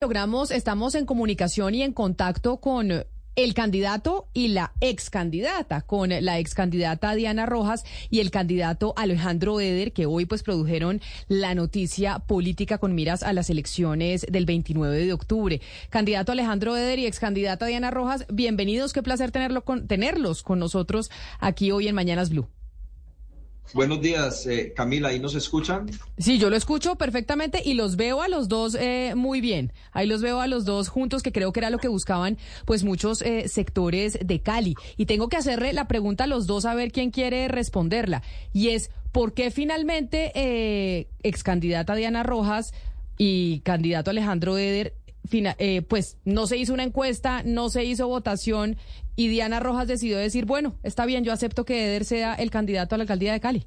logramos, estamos en comunicación y en contacto con el candidato y la ex candidata, con la ex candidata Diana Rojas y el candidato Alejandro Eder, que hoy pues produjeron la noticia política con miras a las elecciones del 29 de octubre. Candidato Alejandro Eder y ex candidata Diana Rojas, bienvenidos, qué placer tenerlo con, tenerlos con nosotros aquí hoy en Mañanas Blue. Buenos días, eh, Camila, ¿ahí nos escuchan? Sí, yo lo escucho perfectamente y los veo a los dos eh, muy bien. Ahí los veo a los dos juntos, que creo que era lo que buscaban pues muchos eh, sectores de Cali. Y tengo que hacerle la pregunta a los dos a ver quién quiere responderla. Y es, ¿por qué finalmente ex candidata Diana Rojas y candidato Alejandro Eder eh, pues no se hizo una encuesta, no se hizo votación y Diana Rojas decidió decir, bueno, está bien, yo acepto que Eder sea el candidato a la alcaldía de Cali.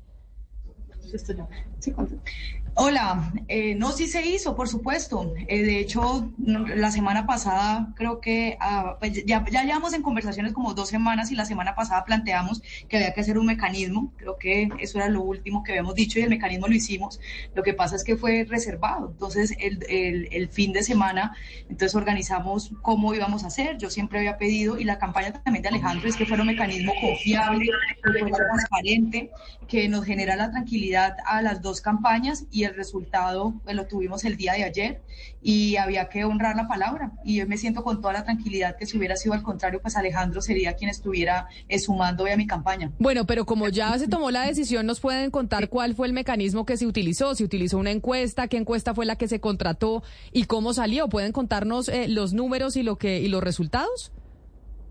Hola, eh, no, sí se hizo, por supuesto. Eh, de hecho, la semana pasada creo que ah, pues ya, ya llevamos en conversaciones como dos semanas y la semana pasada planteamos que había que hacer un mecanismo. Creo que eso era lo último que habíamos dicho y el mecanismo lo hicimos. Lo que pasa es que fue reservado. Entonces, el, fin de semana, entonces organizamos cómo íbamos a hacer. Yo siempre había pedido y la campaña también de Alejandro es que fuera un mecanismo confiable, que transparente, que nos genera la tranquilidad a las dos campañas y el resultado pues, lo tuvimos el día de ayer y había que honrar la palabra. Y yo me siento con toda la tranquilidad que si hubiera sido al contrario, pues Alejandro sería quien estuviera eh, sumando hoy a mi campaña. Bueno, pero como ya se tomó la decisión, ¿nos pueden contar cuál fue el mecanismo que se utilizó? ¿Se utilizó una encuesta? ¿Qué encuesta fue la que se contrató? ¿Y cómo salió? ¿Pueden contarnos eh, los números y, lo que, y los resultados?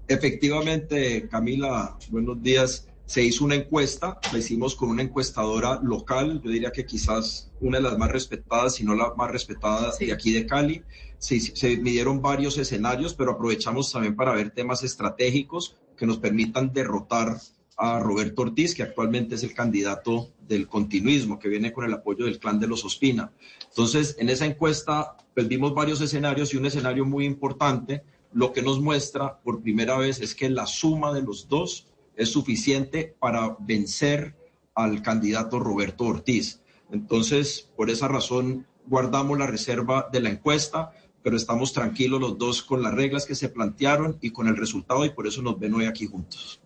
Efectivamente, Camila, buenos días se hizo una encuesta, la hicimos con una encuestadora local, yo diría que quizás una de las más respetadas, si no la más respetada de aquí de Cali. Se, se, midieron varios escenarios, pero aprovechamos también para ver temas estratégicos que nos permitan derrotar a Roberto Ortiz, que actualmente es el candidato del continuismo, que viene con el apoyo del clan de los Ospina. Entonces, en esa encuesta, pues vimos varios escenarios y un escenario muy importante, lo que nos muestra por primera vez es que la suma de los dos es suficiente para vencer al candidato Roberto Ortiz. Entonces, por esa razón, guardamos la reserva de la encuesta, pero estamos tranquilos los dos con las reglas que se plantearon y con el resultado y por eso nos ven hoy aquí juntos.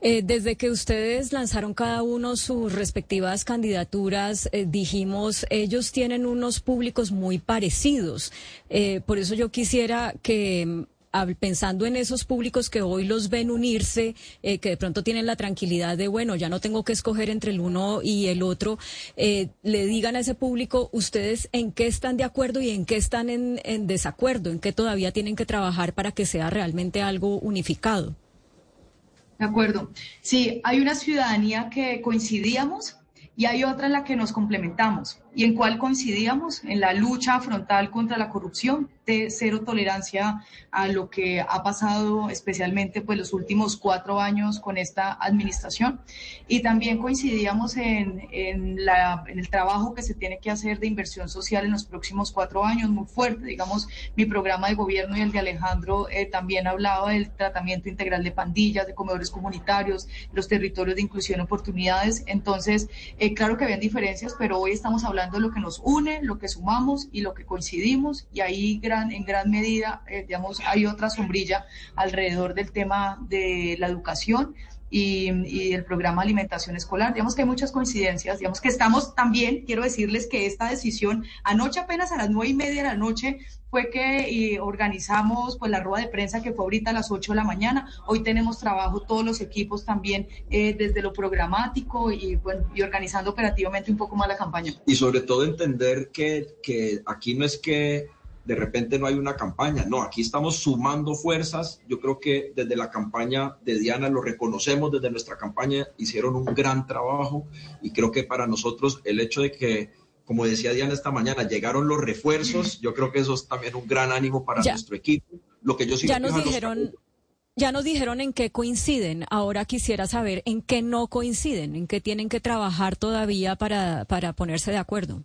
Eh, desde que ustedes lanzaron cada uno sus respectivas candidaturas, eh, dijimos, ellos tienen unos públicos muy parecidos. Eh, por eso yo quisiera que pensando en esos públicos que hoy los ven unirse, eh, que de pronto tienen la tranquilidad de, bueno, ya no tengo que escoger entre el uno y el otro, eh, le digan a ese público ustedes en qué están de acuerdo y en qué están en, en desacuerdo, en qué todavía tienen que trabajar para que sea realmente algo unificado. De acuerdo. Sí, hay una ciudadanía que coincidíamos y hay otra en la que nos complementamos y en cuál coincidíamos en la lucha frontal contra la corrupción, de cero tolerancia a lo que ha pasado especialmente pues los últimos cuatro años con esta administración. Y también coincidíamos en, en, la, en el trabajo que se tiene que hacer de inversión social en los próximos cuatro años muy fuerte, digamos mi programa de gobierno y el de Alejandro eh, también hablaba del tratamiento integral de pandillas, de comedores comunitarios, los territorios de inclusión oportunidades, entonces eh, claro que habían diferencias, pero hoy estamos hablando lo que nos une, lo que sumamos y lo que coincidimos. Y ahí gran, en gran medida, eh, digamos, hay otra sombrilla alrededor del tema de la educación y, el programa de alimentación escolar. Digamos que hay muchas coincidencias, digamos que estamos también, quiero decirles que esta decisión, anoche apenas a las nueve y media de la noche, fue que organizamos pues la rueda de prensa que fue ahorita a las 8 de la mañana. Hoy tenemos trabajo todos los equipos también eh, desde lo programático y, bueno, y organizando operativamente un poco más la campaña. Y sobre todo entender que, que aquí no es que de repente no hay una campaña. No, aquí estamos sumando fuerzas. Yo creo que desde la campaña de Diana lo reconocemos, desde nuestra campaña hicieron un gran trabajo y creo que para nosotros el hecho de que como decía Diana esta mañana, llegaron los refuerzos. Yo creo que eso es también un gran ánimo para nuestro equipo. Lo que yo sí ya nos dijeron, ya nos dijeron en qué coinciden. Ahora quisiera saber en qué no coinciden, en qué tienen que trabajar todavía para, para ponerse de acuerdo.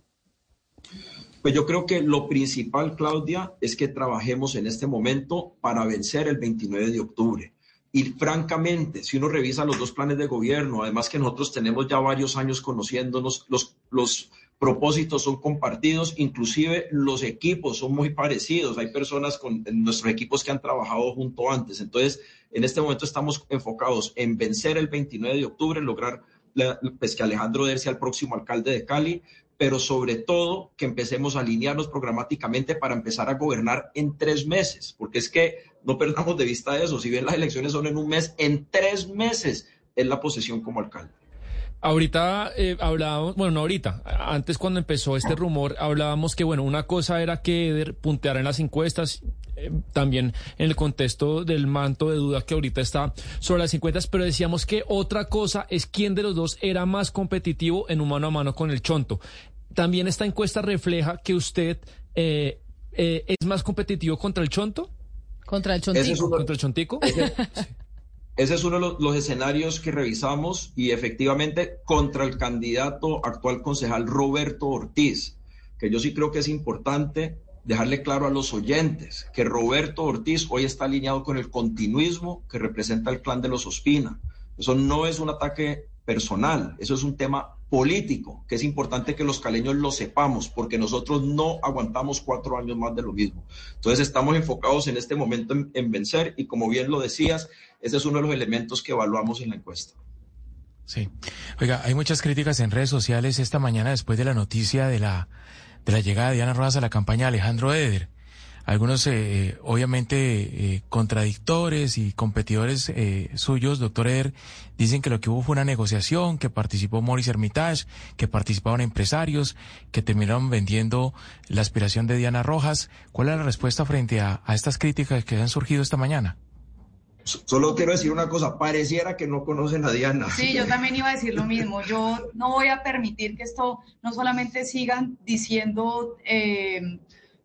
Pues yo creo que lo principal, Claudia, es que trabajemos en este momento para vencer el 29 de octubre. Y francamente, si uno revisa los dos planes de gobierno, además que nosotros tenemos ya varios años conociéndonos, los, propósitos son compartidos, inclusive los equipos son muy parecidos. Hay personas con nuestros equipos que han trabajado junto antes. Entonces, en este momento estamos enfocados en vencer el 29 de octubre, lograr pues, que Alejandro Der sea el próximo alcalde de Cali, pero sobre todo que empecemos a alinearnos programáticamente para empezar a gobernar en tres meses, porque es que no perdamos de vista eso. Si bien las elecciones son en un mes, en tres meses es la posesión como alcalde. Ahorita eh, hablábamos, bueno, no ahorita, antes cuando empezó este rumor, hablábamos que, bueno, una cosa era que Eder punteara en las encuestas, eh, también en el contexto del manto de duda que ahorita está sobre las encuestas, pero decíamos que otra cosa es quién de los dos era más competitivo en un mano a mano con el Chonto. También esta encuesta refleja que usted eh, es más competitivo contra el Chonto. Contra el Chontico. ¿Contra el Chontico? Ese es uno de los, escenarios que revisamos y efectivamente contra el candidato actual concejal Roberto Ortiz, que yo sí creo que es importante dejarle claro a los oyentes que Roberto Ortiz hoy está alineado con el continuismo que representa el clan de los Ospina. Eso no es un ataque personal, eso es un tema político, que es importante que los caleños lo sepamos, porque nosotros no aguantamos cuatro años más de lo mismo. Entonces estamos enfocados en este momento en, vencer y como bien lo decías, ese es uno de los elementos que evaluamos en la encuesta. Sí. Oiga, hay muchas críticas en redes sociales esta mañana después de la noticia de la, de la llegada de Diana Rojas a la campaña de Alejandro Eder algunos eh, obviamente eh, contradictores y competidores eh, suyos, doctor Eder, dicen que lo que hubo fue una negociación, que participó Maurice Hermitage, que participaban empresarios, que terminaron vendiendo la aspiración de Diana Rojas. ¿Cuál es la respuesta frente a estas críticas que han surgido esta mañana? Solo quiero decir una cosa, pareciera que no conocen a Diana. Sí, yo también iba a decir lo mismo. Yo no voy a permitir que esto no solamente sigan diciendo eh,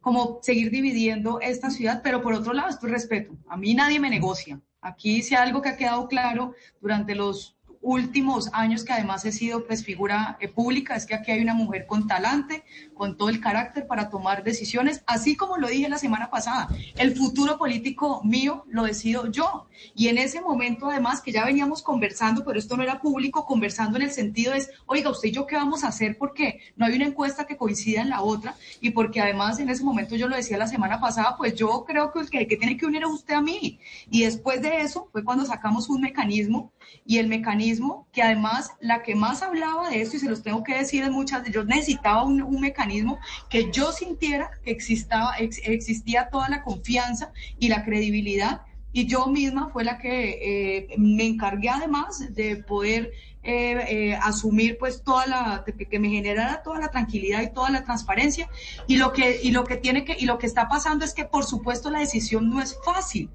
como seguir dividiendo esta ciudad, pero por otro lado, esto es respeto. A mí nadie me negocia. Aquí si algo que ha quedado claro durante los últimos años que además he sido pues figura eh, pública es que aquí hay una mujer con talante, con todo el carácter para tomar decisiones, así como lo dije la semana pasada, el futuro político mío lo decido yo. Y en ese momento además que ya veníamos conversando, pero esto no era público, conversando en el sentido es, oiga, usted y yo qué vamos a hacer porque no hay una encuesta que coincida en la otra y porque además en ese momento yo lo decía la semana pasada, pues yo creo que el que, que tiene que unir es usted a mí. Y después de eso fue cuando sacamos un mecanismo y el mecanismo que además la que más hablaba de esto, y se los tengo que decir en muchas, yo necesitaba un, mecanismo que yo sintiera que existaba, existía toda la confianza y la credibilidad. Y yo misma fue la que eh, me encargué además de poder eh, eh, asumir pues toda la que, me generara toda la tranquilidad y toda la transparencia. Y lo que y lo que tiene que y lo que está pasando es que por supuesto la decisión no es fácil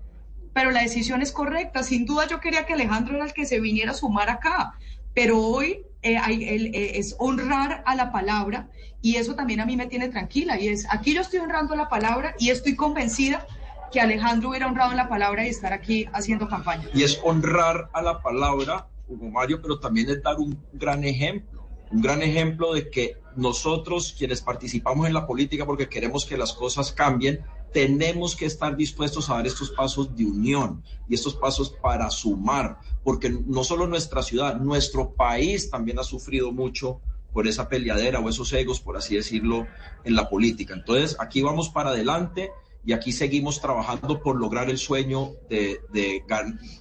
pero la decisión es correcta. Sin duda yo quería que Alejandro era el que se viniera a sumar acá, pero hoy eh, eh, es honrar a la palabra y eso también a mí me tiene tranquila. Y es, aquí yo estoy honrando la palabra y estoy convencida que Alejandro hubiera honrado la palabra y estar aquí haciendo campaña. Y es honrar a la palabra, Hugo Mario, pero también es dar un gran ejemplo, un gran ejemplo de que nosotros quienes participamos en la política porque queremos que las cosas cambien, tenemos que estar dispuestos a dar estos pasos de unión y estos pasos para sumar, porque no solo nuestra ciudad, nuestro país también ha sufrido mucho por esa peleadera o esos egos, por así decirlo, en la política. Entonces, aquí vamos para adelante y aquí seguimos trabajando por lograr el sueño de,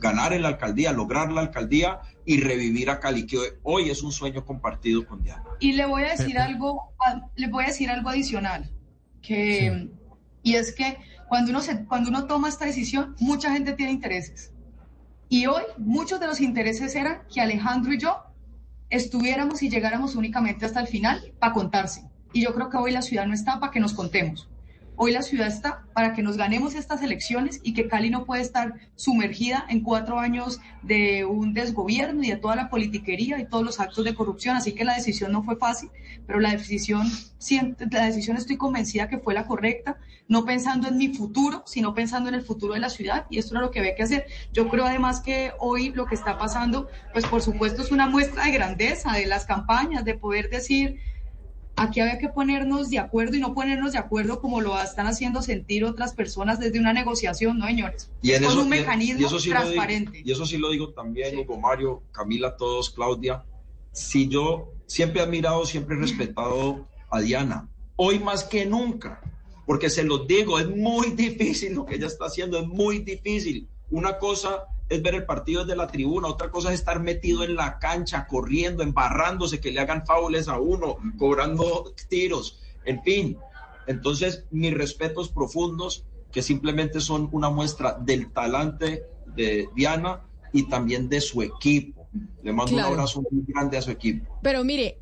ganar en la alcaldía, lograr la alcaldía y revivir a Cali, que hoy es un sueño compartido con Diana. Y le voy a decir algo, le voy a decir algo adicional, que y es que cuando uno, se, cuando uno toma esta decisión, mucha gente tiene intereses. Y hoy muchos de los intereses eran que Alejandro y yo estuviéramos y llegáramos únicamente hasta el final para contarse. Y yo creo que hoy la ciudad no está para que nos contemos. Hoy la ciudad está para que nos ganemos estas elecciones y que Cali no puede estar sumergida en cuatro años de un desgobierno y de toda la politiquería y todos los actos de corrupción. Así que la decisión no fue fácil, pero la decisión, la decisión estoy convencida que fue la correcta, no pensando en mi futuro, sino pensando en el futuro de la ciudad y esto era lo que había que hacer. Yo creo además que hoy lo que está pasando, pues por supuesto es una muestra de grandeza de las campañas, de poder decir Aquí había que ponernos de acuerdo y no ponernos de acuerdo como lo están haciendo sentir otras personas desde una negociación, ¿no, señores? Y en Con un mecanismo transparente. y eso sí lo digo también, Hugo Mario, Camila, todos, Claudia. si yo siempre he admirado, siempre he respetado a Diana, hoy más que nunca, porque se los digo, es muy difícil lo que ella está haciendo, es muy difícil. Una cosa es ver el partido desde la tribuna, otra cosa es estar metido en la cancha, corriendo, embarrándose, que le hagan faules a uno, cobrando tiros, en fin. Entonces, mis respetos profundos, que simplemente son una muestra del talante de Diana y también de su equipo. Le mando un abrazo muy grande a su equipo. Pero mire,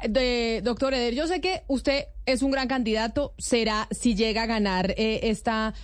doctor Eder, yo sé que usted es un gran candidato, será, si llega a ganar eh, esta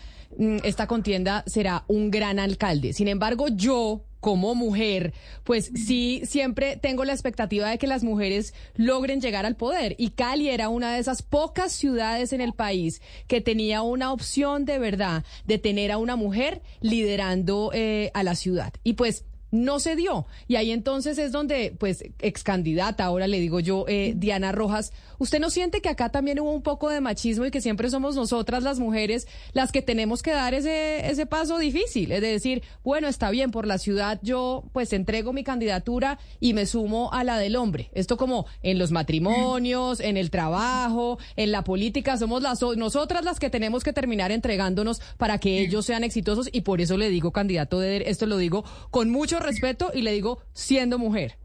esta contienda será un gran alcalde. Sin embargo, yo como mujer, pues sí siempre tengo la expectativa de que las mujeres logren llegar al poder. Y Cali era una de esas pocas ciudades en el país que tenía una opción de verdad de tener a una mujer liderando eh, a la ciudad. Y pues no se dio. Y ahí entonces es donde, pues, ex candidata, ahora le digo yo, eh, Diana Rojas, ¿usted no siente que acá también hubo un poco de machismo y que siempre somos nosotras las mujeres las que tenemos que dar ese, ese paso difícil? Es decir, bueno, está bien, por la ciudad yo pues entrego mi candidatura y me sumo a la del hombre. Esto como en los matrimonios, en el trabajo, en la política, somos las, nosotras las que tenemos que terminar entregándonos para que ellos sean exitosos y por eso le digo, candidato de, esto lo digo con mucho respeto y le digo siendo mujer.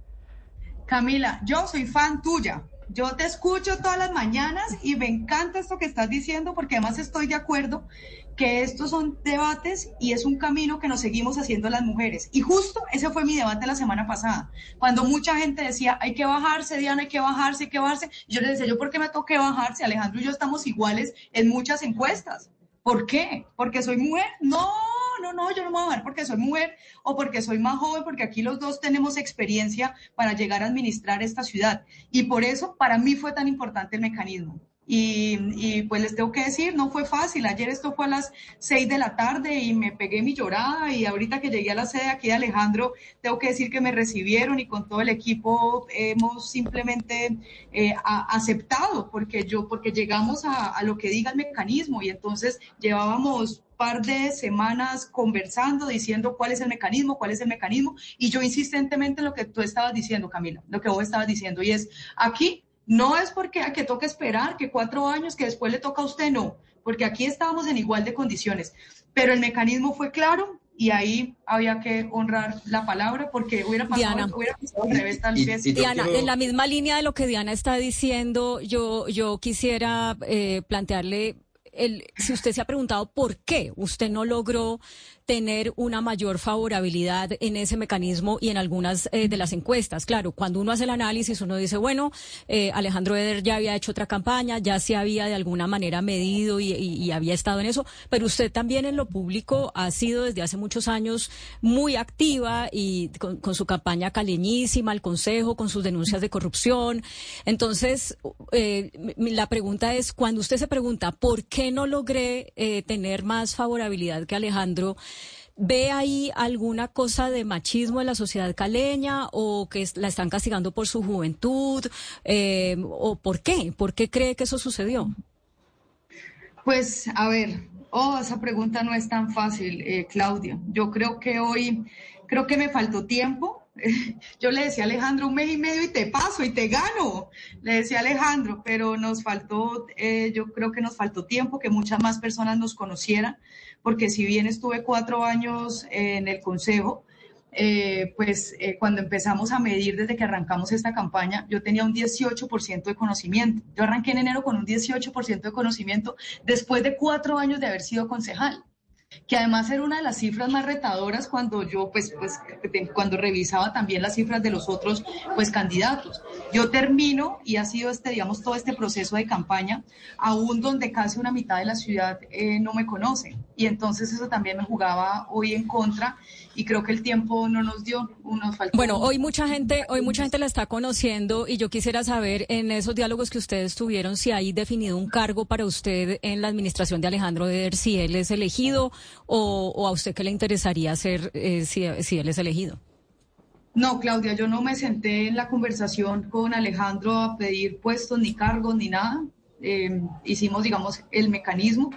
Camila, yo soy fan tuya. Yo te escucho todas las mañanas y me encanta esto que estás diciendo porque además estoy de acuerdo que estos son debates y es un camino que nos seguimos haciendo las mujeres. Y justo ese fue mi debate la semana pasada, cuando mucha gente decía, hay que bajarse, Diana, hay que bajarse, hay que bajarse. yo les decía, ¿yo por qué me toqué bajarse? Alejandro y yo estamos iguales en muchas encuestas. ¿Por qué? ¿Porque soy mujer? No, no, no, yo no me voy a bajar porque soy mujer o porque soy más joven, porque aquí los dos tenemos experiencia para llegar a administrar esta ciudad. Y por eso para mí fue tan importante el mecanismo. Y, pues les tengo que decir, no fue fácil. Ayer esto fue a las seis de la tarde y me pegué mi llorada y ahorita que llegué a la sede aquí de Alejandro, tengo que decir que me recibieron y con todo el equipo hemos simplemente eh, aceptado porque yo, porque llegamos a, a lo que diga el mecanismo y entonces llevábamos par de semanas conversando, diciendo cuál es el mecanismo, cuál es el mecanismo, y yo insistentemente lo que tú estabas diciendo, Camila, lo que vos estabas diciendo, y es, aquí no es porque a que toque esperar que cuatro años, que después le toca a usted, no, porque aquí estábamos en igual de condiciones, pero el mecanismo fue claro, y ahí había que honrar la palabra porque hubiera pasado, Diana, hubiera pasado al revés tal vez. Diana, en la misma línea de lo que Diana está diciendo, yo, yo quisiera eh, plantearle el, si usted se ha preguntado por qué usted no logró tener una mayor favorabilidad en ese mecanismo y en algunas eh, de las encuestas. Claro, cuando uno hace el análisis, uno dice, bueno, eh, Alejandro Eder ya había hecho otra campaña, ya se había de alguna manera medido y, había estado en eso, pero usted también en lo público ha sido desde hace muchos años muy activa y con, su campaña caleñísima, al Consejo, con sus denuncias de corrupción. Entonces, eh, la pregunta es, cuando usted se pregunta, ¿por qué no logré tener más favorabilidad que Alejandro? ¿Ve ahí alguna cosa de machismo en la sociedad caleña o que la están castigando por su juventud? Eh, ¿O por qué? ¿Por qué cree que eso sucedió? Pues, a ver, oh, esa pregunta no es tan fácil, eh, Claudia. Yo creo que hoy, creo que me faltó tiempo. Yo le decía a Alejandro un mes y medio y te paso y te gano. Le decía Alejandro, pero nos faltó, eh, yo creo que nos faltó tiempo, que muchas más personas nos conocieran porque si bien estuve cuatro años en el Consejo, eh, pues eh, cuando empezamos a medir desde que arrancamos esta campaña, yo tenía un 18% de conocimiento. Yo arranqué en enero con un 18% de conocimiento después de cuatro años de haber sido concejal que además era una de las cifras más retadoras cuando yo, pues, pues, cuando revisaba también las cifras de los otros, pues, candidatos. Yo termino y ha sido este, digamos, todo este proceso de campaña, aún donde casi una mitad de la ciudad eh, no me conoce. Y entonces eso también me jugaba hoy en contra y creo que el tiempo no nos dio, nos faltó. Bueno, hoy mucha gente, hoy mucha gente la está conociendo y yo quisiera saber en esos diálogos que ustedes tuvieron si hay definido un cargo para usted en la administración de Alejandro Deder, si él es elegido o, a usted qué le interesaría hacer eh, si, si él es elegido. No, Claudia, yo no me senté en la conversación con Alejandro a pedir puestos ni cargos ni nada. Eh, hicimos, digamos, el mecanismo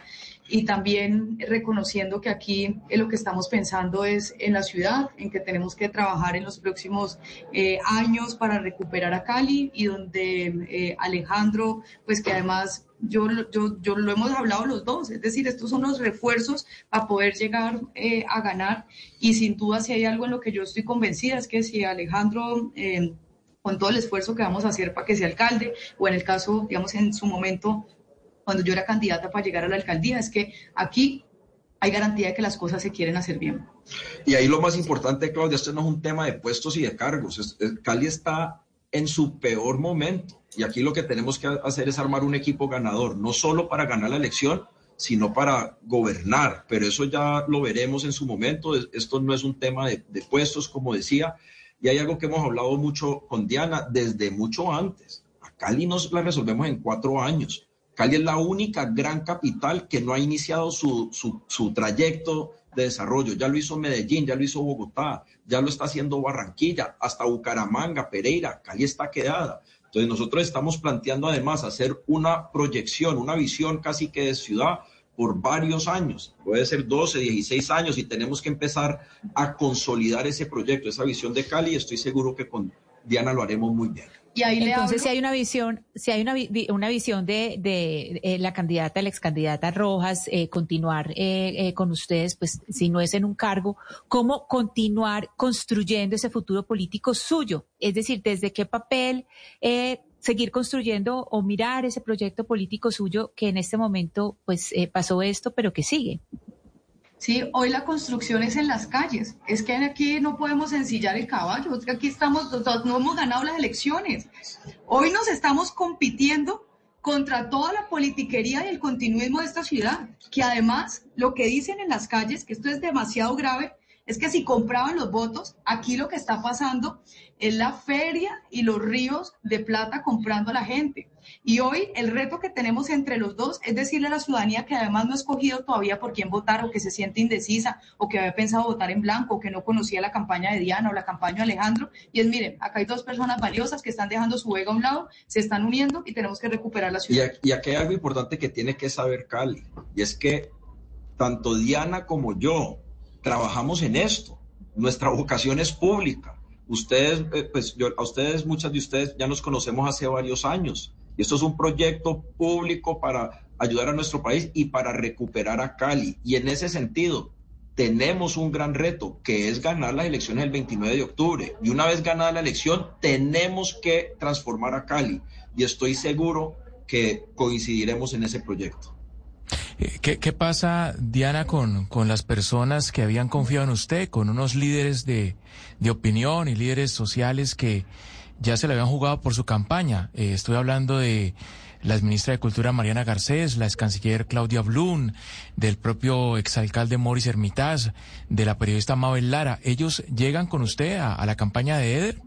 y también reconociendo que aquí lo que estamos pensando es en la ciudad, en que tenemos que trabajar en los próximos eh, años para recuperar a Cali y donde eh, Alejandro, pues que además yo, yo, yo, lo hemos hablado los dos, es decir, estos son los refuerzos para poder llegar eh, a ganar. Y sin duda si hay algo en lo que yo estoy convencida es que si Alejandro con todo el esfuerzo que vamos a hacer para que sea alcalde, o en el caso, digamos, en su momento, cuando yo era candidata para llegar a la alcaldía, es que aquí hay garantía de que las cosas se quieren hacer bien. Y ahí lo más importante, Claudia, esto no es un tema de puestos y de cargos. Cali está en su peor momento. Y aquí lo que tenemos que hacer es armar un equipo ganador, no solo para ganar la elección, sino para gobernar. Pero eso ya lo veremos en su momento. Esto no es un tema de, de puestos, como decía, y hay algo que hemos hablado mucho con Diana desde mucho antes. A Cali nos la resolvemos en cuatro años. Cali es la única gran capital que no ha iniciado su, su, su trayecto de desarrollo. Ya lo hizo Medellín, ya lo hizo Bogotá, ya lo está haciendo Barranquilla, hasta Bucaramanga, Pereira. Cali está quedada. Entonces nosotros estamos planteando además hacer una proyección, una visión casi que de ciudad por varios años, puede ser 12, 16 años y tenemos que empezar a consolidar ese proyecto, esa visión de Cali. Estoy seguro que con Diana lo haremos muy bien. Y ahí Entonces, si hay una visión, si hay una, una visión de, de, eh, la candidata, la excandidata Rojas, eh, continuar eh, con ustedes, pues si no es en un cargo, ¿cómo continuar construyendo ese futuro político suyo? Es decir, ¿desde qué papel seguir construyendo o mirar ese proyecto político suyo que en este momento pues eh, pasó esto, pero que sigue. Sí, hoy la construcción es en las calles. Es que aquí no podemos ensillar el caballo. Es aquí estamos, no hemos ganado las elecciones. Hoy nos estamos compitiendo contra toda la politiquería y el continuismo de esta ciudad. Que además, lo que dicen en las calles, que esto es demasiado grave, es que si compraban los votos, aquí lo que está pasando es la feria y los ríos de plata comprando a la gente. Y hoy el reto que tenemos entre los dos es decirle a la ciudadanía que además no ha escogido todavía por quién votar o que se siente indecisa o que había pensado votar en blanco o que no conocía la campaña de Diana o la campaña de Alejandro. Y es, miren, acá hay dos personas valiosas que están dejando su vega a un lado, se están uniendo y tenemos que recuperar la ciudad. Y aquí hay algo importante que tiene que saber Cali, y es que tanto Diana como yo trabajamos en esto. Nuestra vocación es pública. Ustedes, eh, pues yo, a ustedes, muchas de ustedes ya nos conocemos hace varios años. Y esto es un proyecto público para ayudar a nuestro país y para recuperar a Cali. Y en ese sentido, tenemos un gran reto, que es ganar las elecciones el 29 de octubre. Y una vez ganada la elección, tenemos que transformar a Cali. Y estoy seguro que coincidiremos en ese proyecto. Eh, ¿Qué, pasa, Diana, con, con, las personas que habían confiado en usted, con unos líderes de, de opinión y líderes sociales que ya se le habían jugado por su campaña? Eh, estoy hablando de la ministra de Cultura Mariana Garcés, la ex canciller Claudia Blum, del propio exalcalde Morris Hermitage, de la periodista Mabel Lara. ¿Ellos llegan con usted a la campaña de Eder?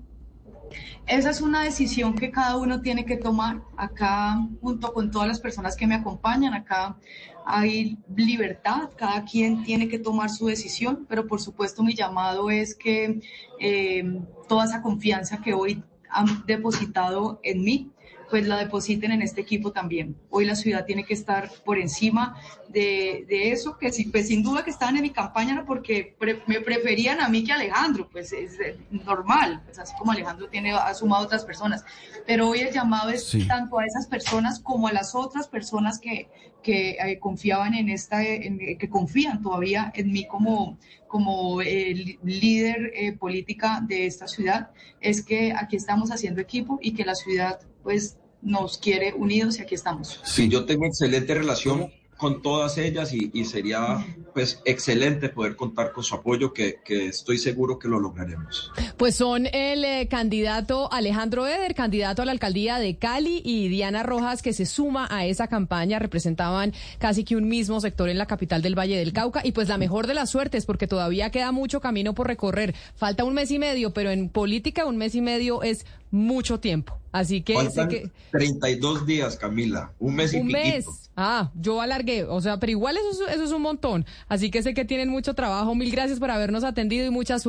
Esa es una decisión que cada uno tiene que tomar acá junto con todas las personas que me acompañan. Acá hay libertad, cada quien tiene que tomar su decisión, pero por supuesto mi llamado es que eh, toda esa confianza que hoy han depositado en mí, pues la depositen en este equipo también. Hoy la ciudad tiene que estar por encima de, eso, que sí, pues sin duda que estaban en mi campaña, no porque me preferían a mí que a Alejandro, pues es normal, pues así como Alejandro tiene, ha sumado otras personas. Pero hoy el llamado es tanto a esas personas como a las otras personas que, que eh, confiaban en esta, que confían todavía en mí como, como el líder eh, política de esta ciudad, es que aquí estamos haciendo equipo y que la ciudad pues nos quiere unidos y aquí estamos. Sí, yo tengo excelente relación con todas ellas y, sería pues excelente poder contar con su apoyo que, estoy seguro que lo lograremos. Pues son el eh, candidato Alejandro Eder, candidato a la alcaldía de Cali y Diana Rojas que se suma a esa campaña, representaban casi que un mismo sector en la capital del Valle del Cauca y pues la mejor de las suertes porque todavía queda mucho camino por recorrer. Falta un mes y medio, pero en política un mes y medio es mucho tiempo. Así que... Faltan que 32 días, Camila. Un mes y Un mes. Ah, yo alargué. O sea, pero igual eso, eso es un montón. Así que sé que tienen mucho trabajo. Mil gracias por habernos atendido y mucha suerte.